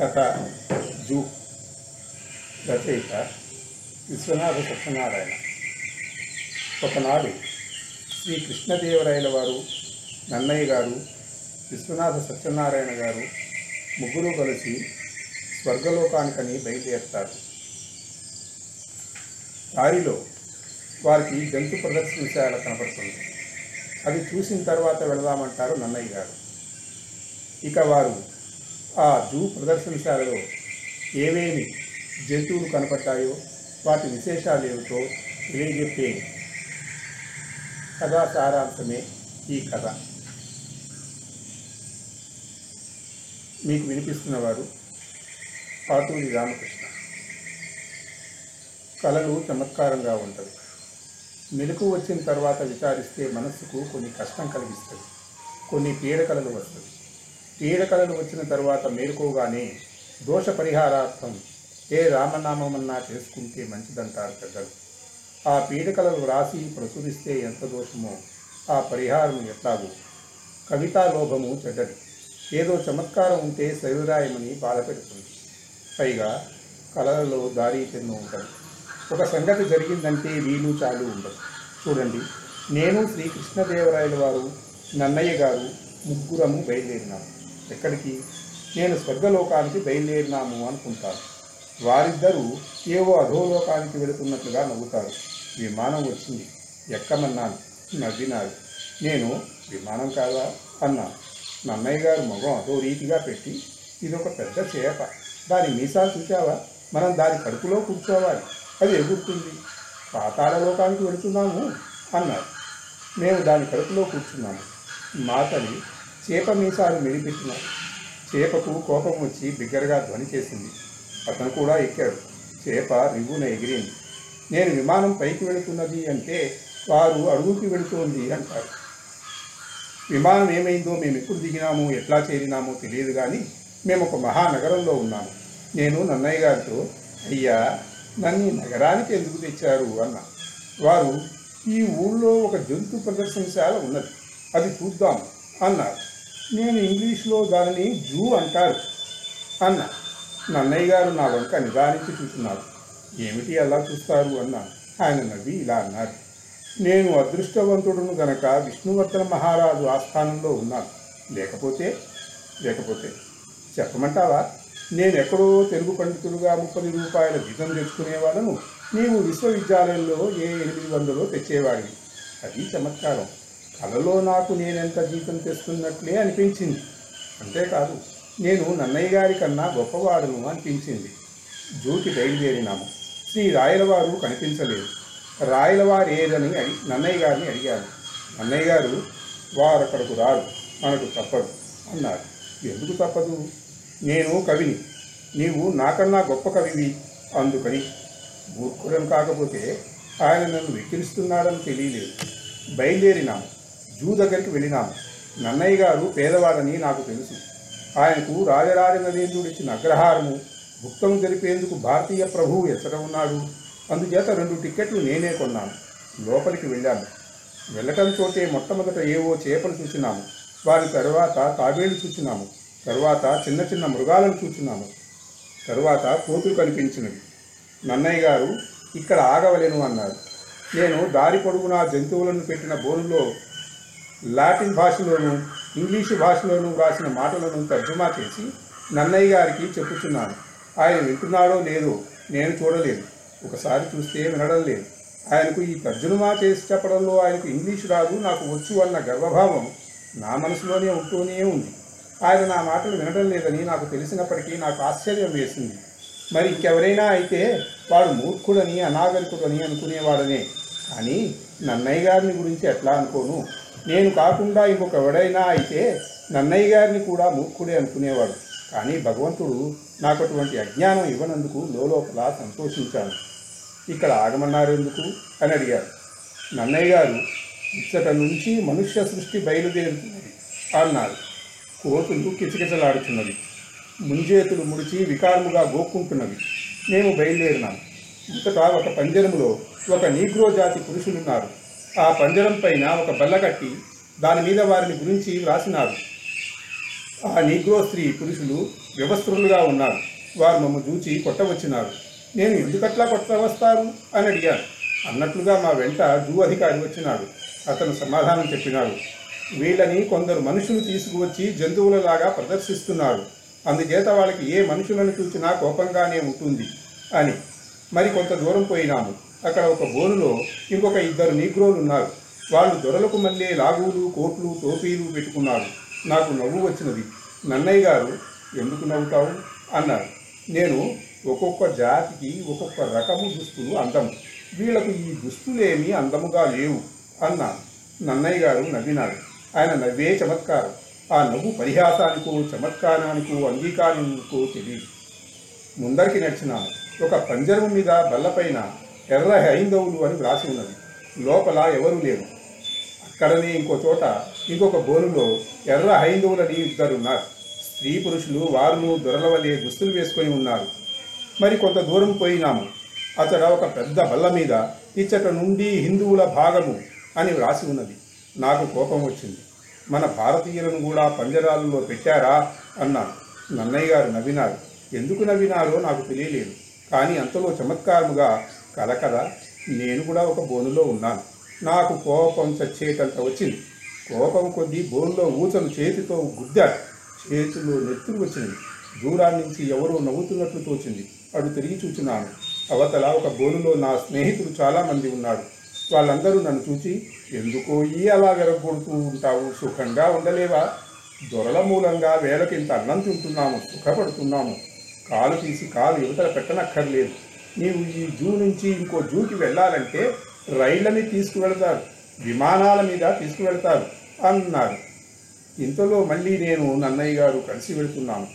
కథ జూ రచయిత విశ్వనాథ సత్యనారాయణ. ఒకనాడు శ్రీ కృష్ణదేవరాయల వారు నన్నయ్య గారు విశ్వనాథ సత్యనారాయణ గారు ముగ్గురు కలిసి స్వర్గలోకానికని బయలుదేరుతారు. దారిలో వారికి జంతు ప్రదర్శనశాల కనపడుతుంది. అది చూసిన తర్వాత వెళదామంటారు నన్నయ్య గారు. ఇక వారు ఆ జూ ప్రదర్శనశాలలో ఏవేమి జంతువులు కనపడ్డాయో వాటి విశేషాలు ఏమిటో తెలియజెప్పే కథా సారాంశమే ఈ కథ. మీకు వినిపిస్తున్నవారు పాటూరి రామకృష్ణ. కళలు చమత్కారంగా ఉంటాయి మెలకు వచ్చిన తర్వాత విచారిస్తే మనస్సుకు కొన్ని కష్టం కలిగిస్తుంది. కొన్ని పీడకలలు వస్తుంది. పీడకలలు వచ్చిన తర్వాత మేలుకోగానే దోష పరిహారార్థం ఏ రామనామమన్నా చేసుకుంటే మంచిదంటారు పెద్దలు. ఆ పీడకలను వ్రాసి ప్రచురిస్తే ఎంత దోషమో ఆ పరిహారం ఎట్లాగో? కవితాలోభము చెడ్డది. ఏదో చమత్కారం ఉంటే శరీరాయమని బాధపెడుతుంది పైగా కళలలో దారి తిన్న ఉంటుంది ఒక సంగతి జరిగిందంటే వీలు చాలు ఉండదు. చూడండి నేను శ్రీకృష్ణదేవరాయల వారు నన్నయ్య గారు ముగ్గురము బయలుదేరినాము. ఎక్కడికి? నేను స్వర్గలోకానికి బయలుదేరినాము అనుకుంటాను వారిద్దరూ ఏవో అధోలోకానికి వెళుతున్నట్లుగా నవ్వుతారు. విమానం వచ్చింది. ఎక్కమన్నాను? నవ్వినారు. నేను విమానం కాదా? అన్నాను. నన్నయ్య గారు మగం అదో రీతిగా పెట్టి ఇదొక పెద్ద చేప. దాని మీసాలు చూసావా మనం దాని కడుపులో కూర్చోవాలి. అది ఎగురుతుంది. పాతాళలోకానికి వెళుతున్నాము అన్నారు. మేము దాని కడుపులో కూర్చున్నాము మా తల్లి చేప మీసాలు మెలిపెట్టినారు చేపకు కోపం వచ్చి బిగ్గరగా ధ్వని చేసింది. అతను కూడా ఎక్కాడు. చేప రివ్వున ఎగిరింది. నేను విమానం పైకి వెళుతున్నది అంటే వారు అడుగుకి వెళుతోంది అంటారు. విమానం ఏమైందో మేము ఎప్పుడు దిగినాము ఎట్లా చేరినామో తెలియదు కానీ మేము ఒక మహానగరంలో ఉన్నాము. నేను నన్నయ్య గారితో అయ్యా నన్ను నగరానికి ఎందుకు తెచ్చారు? అన్న. వారు ఈ ఊళ్ళో ఒక జంతు ప్రదర్శనశాల ఉన్నది. అది చూద్దాం అన్నారు. నేను ఇంగ్లీష్లో దానిని జూ అంటారు అన్న. నన్నయ్య గారు నా వంక నిదానించి చూస్తున్నారు. ఏమిటి అలా చూస్తారు అన్న? ఆయన నవ్వి ఇలా అన్నారు. నేను అదృష్టవంతుడును గనక విష్ణువర్ధన మహారాజు ఆస్థానంలో ఉన్నాను. లేకపోతే లేకపోతే చెప్పమంటావా? నేను ఎక్కడో తెలుగు పండితులుగా ముప్పది రూపాయల జీతం తెచ్చుకునేవాళ్ళను నీవు విశ్వవిద్యాలయంలో ఏ ఎనిమిది వందలో తెచ్చేవాడివి? అది చమత్కారం. కలలో నాకు నేనెంత జీతం తెస్తున్నట్లే అనిపించింది. అంతేకాదు నేను నన్నయ్య గారి కన్నా గొప్పవాడును అనిపించింది. జూకి బయలుదేరినాము. శ్రీ రాయలవారు కనిపించలేదు. రాయలవారు ఏదని నన్నయ్య గారిని అడిగాను. నన్నయ్య గారు వారు అక్కడకు రారు మనకు తప్పదు అన్నారు. ఎందుకు తప్పదు? నేను కవిని. నీవు నాకన్నా గొప్ప కవివి. అందుకని మూర్ఖుడని కాకపోతే ఆయన నన్ను వెక్కిరిస్తున్నాడని తెలియలేదు. బయలుదేరినాము. జూ దగ్గరికి వెళ్ళినాము నన్నయ్య గారు పేదవాడని నాకు తెలుసు. ఆయనకు రాజరాజ నరేంద్రుడు ఇచ్చిన అగ్రహారము భుక్తం జరిపేందుకు భారతీయ ప్రభువు ఎక్కడ ఉన్నాడు? అందుచేత రెండు టిక్కెట్లు నేనే కొన్నాను. లోపలికి వెళ్ళాను. వెళ్ళటం చోటే మొట్టమొదట ఏవో చేపలు చూసినాము. వారి తర్వాత తాబేళ్ళు చూసినాము. తర్వాత చిన్న చిన్న మృగాలను చూసినాము. తరువాత కోతులు కనిపించినవి. నన్నయ్య గారు ఇక్కడ ఆగవలేను అన్నారు. నేను దారి పొడుగునా జంతువులను పెట్టిన బోనులో లాటిన్ భాషలోను ఇంగ్లీషు భాషలోను వ్రాసిన మాటలను తర్జుమా చేసి నన్నయ్య గారికి చెప్పుచున్నాను. ఆయన వింటున్నాడో లేదో నేను చూడలేదు. ఒకసారి చూస్తే వినడం లేదు. ఆయనకు ఈ తర్జుమా చేసి చెప్పడంలో ఆయనకు ఇంగ్లీషు రాదు నాకు వచ్చు అన్న గర్వభావం నా మనసులోనే ఉంటూనే ఉంది. ఆయన నా మాటలు వినడం లేదని నాకు తెలిసినప్పటికీ నాకు ఆశ్చర్యం వేసింది. మరి ఇంకెవరైనా అయితే వాడు మూర్ఖుడని అనాగరికుడని అనుకునేవాడనే. కానీ నన్నయ్య గారిని గురించి ఎట్లా అనుకోను? నేను కాకుండా ఇంకొక ఎవడైనా అయితే నన్నయ్య గారిని కూడా మూర్ఖుడే అనుకునేవాడు. కానీ భగవంతుడు నాకు అటువంటి అజ్ఞానం ఇవ్వనందుకు లోపల సంతోషించాను ఇక్కడ ఆగమన్నారు ఎందుకు అని అడిగారు నన్నయ్య గారు ఇచ్చట నుంచి మనుష్య సృష్టి బయలుదేరుతున్నది అన్నారు. కోతులు కిచకిచలాడుతున్నవి ముంజేతులు ముడిచి వికారముగా గోక్కుంటున్నవి. మేము బయలుదేరినాం. అంతటా ఒక పంజరములో ఒక నీగ్రో జాతి పురుషులున్నారు. ఆ పంజరం పైన ఒక బల్ల కట్టి దాని మీద వారిని గురించి వ్రాసినారు ఆ నీగ్రో స్త్రీ పురుషులు వ్యవస్థులుగా ఉన్నారు. వారు మమ్మ చూచి కొట్టవచ్చినారు. నేను ఎందుకట్లా కొట్టవస్తారు? అని అడిగాను అన్నట్లుగా మా వెంట జూ అధికారి వచ్చినాడు. అతను సమాధానం చెప్పినాడు. వీళ్ళని కొందరు మనుషులు తీసుకువచ్చి జంతువులలాగా ప్రదర్శిస్తున్నారు. అందుచేత వాళ్ళకి ఏ మనుషులను చూసినా కోపంగానే ఉంటుంది అని. మరి కొంత దూరం పోయినాము. అక్కడ ఒక బోరులో ఇంకొక ఇద్దరు నీగ్రోలు ఉన్నారు. వాళ్ళు దొరలకు మళ్ళీ లాగులు కోట్లు టోపీలు పెట్టుకున్నారు. నాకు నవ్వు వచ్చినది. నన్నయ్య గారు ఎందుకు నవ్వుతావు? అన్నారు. నేను ఒక్కొక్క జాతికి ఒక్కొక్క రకము దుస్తులు అందము వీళ్ళకు ఈ దుస్తులేమీ అందముగా లేవు అన్నాను నన్నయ్య గారు నవ్వినాడు ఆయన నవ్వే చమత్కారం. ఆ నవ్వు పరిహాసానికో చమత్కారానికో అంగీకారానికో తెలియదు ముందరికి నడిచినాను ఒక పంజరం మీద బల్లపైన ఎర్ర హైందవులు అని వ్రాసి ఉన్నది. లోపల ఎవరూ లేరు. అక్కడనే ఇంకో చోట ఇంకొక బోరులో ఎర్ర హైందవులని ఇద్దరున్నారు స్త్రీ పురుషులు వారును దొరల వలె దుస్తులు వేసుకొని ఉన్నారు. మరి కొంత దూరం పోయినాము. అతడ ఒక పెద్ద బల్ల మీద ఇచ్చట నుండి హిందువుల భాగము అని వ్రాసి ఉన్నది. నాకు కోపం వచ్చింది. మన భారతీయులను కూడా పంజరాలలో పెట్టారా? అన్నాను. నన్నయ్య గారు నవ్వినారు. ఎందుకు నవ్వినారో నాకు తెలియలేదు. కానీ అంతలో చమత్కారముగా కల కథ నేను కూడా ఒక బోనులో ఉన్నాను. నాకు కోపం చచ్చేటంత వచ్చింది. కోపం కొద్దీ బోనులో ఊచను చేతితో గుద్దాడు చేతిలో నెత్తులు వచ్చింది. దూరాన్ని నుంచి ఎవరో నవ్వుతున్నట్లు తోచింది. అటు తిరిగి చూచున్నాను అవతల ఒక బోనులో నా స్నేహితులు చాలామంది ఉన్నారు. వాళ్ళందరూ నన్ను చూచి ఎందుకో ఈ అలా వెరగొడుతూ ఉంటావు? సుఖంగా ఉండలేవా? దొరల మూలంగా వేలకింత అన్నం తింటున్నాము సుఖపడుతున్నాము. కాలు తీసి కాలు యువతల పెట్టనక్కర్లేదు. నీవు ఈ జూ నుంచి ఇంకో జూకి వెళ్ళాలంటే రైళ్ళని తీసుకువెళతారు విమానాల మీద తీసుకువెళతారు అన్నారు. ఇంతలో మళ్ళీ నేను నన్నయ్య గారు కలిసి వెళుతున్నాను.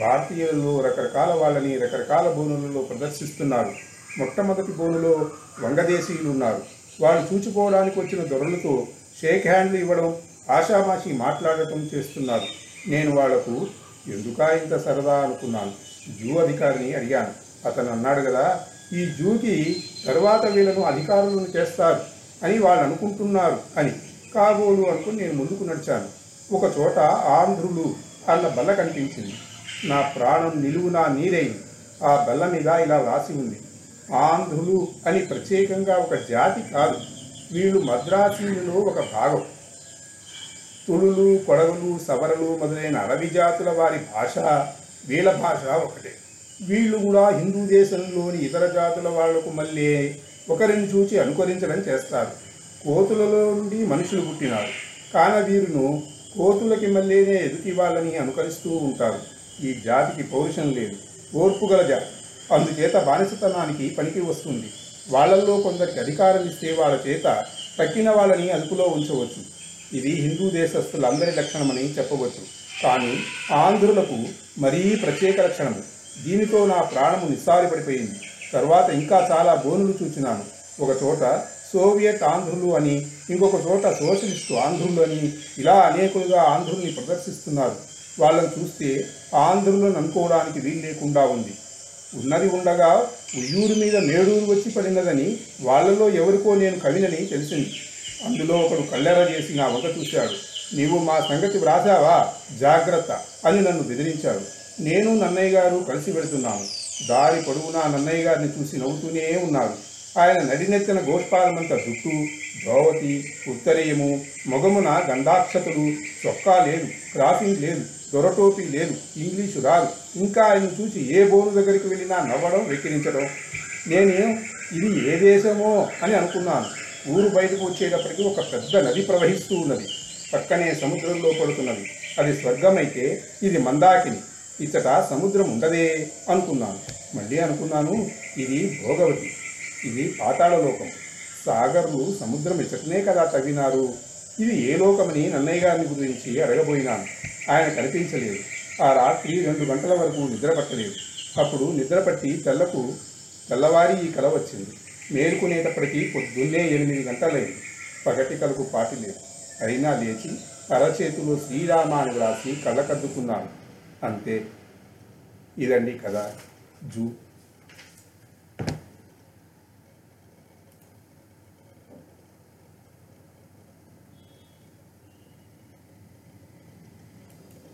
భారతీయులలో రకరకాల వాళ్ళని రకరకాల బోనులలో ప్రదర్శిస్తున్నారు. మొట్టమొదటి బోనులో వంగదేశీయులు ఉన్నారు. వాళ్ళు చూచిపోవడానికి వచ్చిన దొరలతో షేక్ హ్యాండ్లు ఇవ్వడం ఆషామాషి మాట్లాడటం చేస్తున్నారు. నేను వాళ్ళకు ఎందుకా ఇంత సరదా అనుకున్నాను? జూ అధికారిని అడిగాను. అతను అన్నాడు కదా ఈ జూకి తరువాత వీళ్ళను అధికారులను చేస్తారు అని వాళ్ళు అనుకుంటున్నారు అని. కాబోలు అనుకుని నేను ముందుకు నడిచాను. ఒక చోట ఆంధ్రులు అన్న బల్ల కనిపించింది. నా ప్రాణం నిలువునా నీరైంది. ఆ బల్ల మీద ఇలా వ్రాసి ఉంది. ఆంధ్రులు అని ప్రత్యేకంగా ఒక జాతి కాదు. వీళ్ళు మద్రాసీలలో ఒక భాగం. తుళులు కొడవలు సవరలు మొదలైన అడవి జాతుల వారి భాష వీళ్ళ భాష ఒకటే. వీళ్ళు కూడా హిందూ దేశంలోని ఇతర జాతుల వాళ్ళకు మళ్ళీ ఒకరిని చూచి అనుకరించడం చేస్తారు. కోతులలో నుండి మనుషులు పుట్టినారు. కాన వీరును కోతులకి మళ్ళీనే ఎదుటి వాళ్ళని అనుకరిస్తూ ఉంటారు. ఈ జాతికి పౌరుషం లేదు. ఓర్పు గల జాతి. అందుచేత బానిసతనానికి పనికి వస్తుంది. వాళ్ళల్లో కొందరికి అధికారం ఇస్తే వాళ్ళ చేత తక్కిన వాళ్ళని అదుపులో ఉంచవచ్చు. ఇది హిందూ దేశస్థులందరి లక్షణమని చెప్పవచ్చు. కానీ ఆంధ్రులకు మరీ ప్రత్యేక లక్షణము. దీనితో నా ప్రాణము నిస్సారిపడిపోయింది తర్వాత ఇంకా చాలా బోనులు చూచినాను. ఒక చోట సోవియట్ ఆంధ్రులు అని ఇంకొక చోట సోషలిస్టు ఆంధ్రులు అని ఇలా అనేకులుగా ఆంధ్రుల్ని ప్రదర్శిస్తున్నారు. వాళ్ళని చూస్తే ఆంధ్రులను అనుకోవడానికి వీలు లేకుండా ఉంది. ఉన్నది ఉండగా ఉయ్యూరు మీద మేడూరు వచ్చి పడినదని వాళ్ళలో ఎవరికో నేను కవినని తెలిసింది. అందులో ఒకడు కళ్ళెర చేసి నా వంక చూశాడు. నీవు మా సంగతి వ్రాసావా? జాగ్రత్త అని నన్ను బెదిరించాడు. నేను నన్నయ్య గారు కలిసి వెళ్తున్నాను దారి పొడవునా నన్నయ్య గారిని చూసి నవ్వుతూనే ఉన్నారు. ఆయన నడినెత్తిన గోష్పాలమంత జుట్టు ద్రోవతి ఉత్తరీయము మొగమున గంధాక్షతులు చొక్కా లేదు క్రాఫింగ్ లేదు దొరటోపి లేదు ఇంగ్లీషు రాదు. ఇంకా ఆయన చూసి ఏ బోరు దగ్గరికి వెళ్ళినా నవ్వడం వెక్కిరించడం నేను ఇది ఏ దేశమో అని అనుకున్నాను. ఊరు బయటకు వచ్చేటప్పటికి ఒక పెద్ద నది ప్రవహిస్తూ ఉన్నది. పక్కనే సముద్రంలో పడుతున్నది. అది స్వర్గమైతే ఇది మందాకిని. ఇచ్చట సముద్రం ఉండదే అనుకున్నాను. మళ్ళీ అనుకున్నాను ఇది భోగవతి ఇది పాతాళలోకం. సాగర్లు సముద్రం ఇచ్చటనే కదా తవ్వినారు. ఇది ఏ లోకమని నన్నయ్య గారిని గురించి అడగబోయినాను. ఆయన కనిపించలేదు. ఆ రాత్రి రెండు గంటల వరకు నిద్రపట్టలేదు అప్పుడు నిద్రపట్టి తెల్లకు తెల్లవారి ఈ కల వచ్చింది. మేలుకునేటప్పటికీ పొద్దున్నే ఎనిమిది గంటలైంది. పగటి కలకు పాటి లేదు. అయినా లేచి అరచేతిలో శ్రీరామ అని వ్రాసి కళ్ళకద్దుకున్నాను. అంతే. ఇదండి కథ. జూ.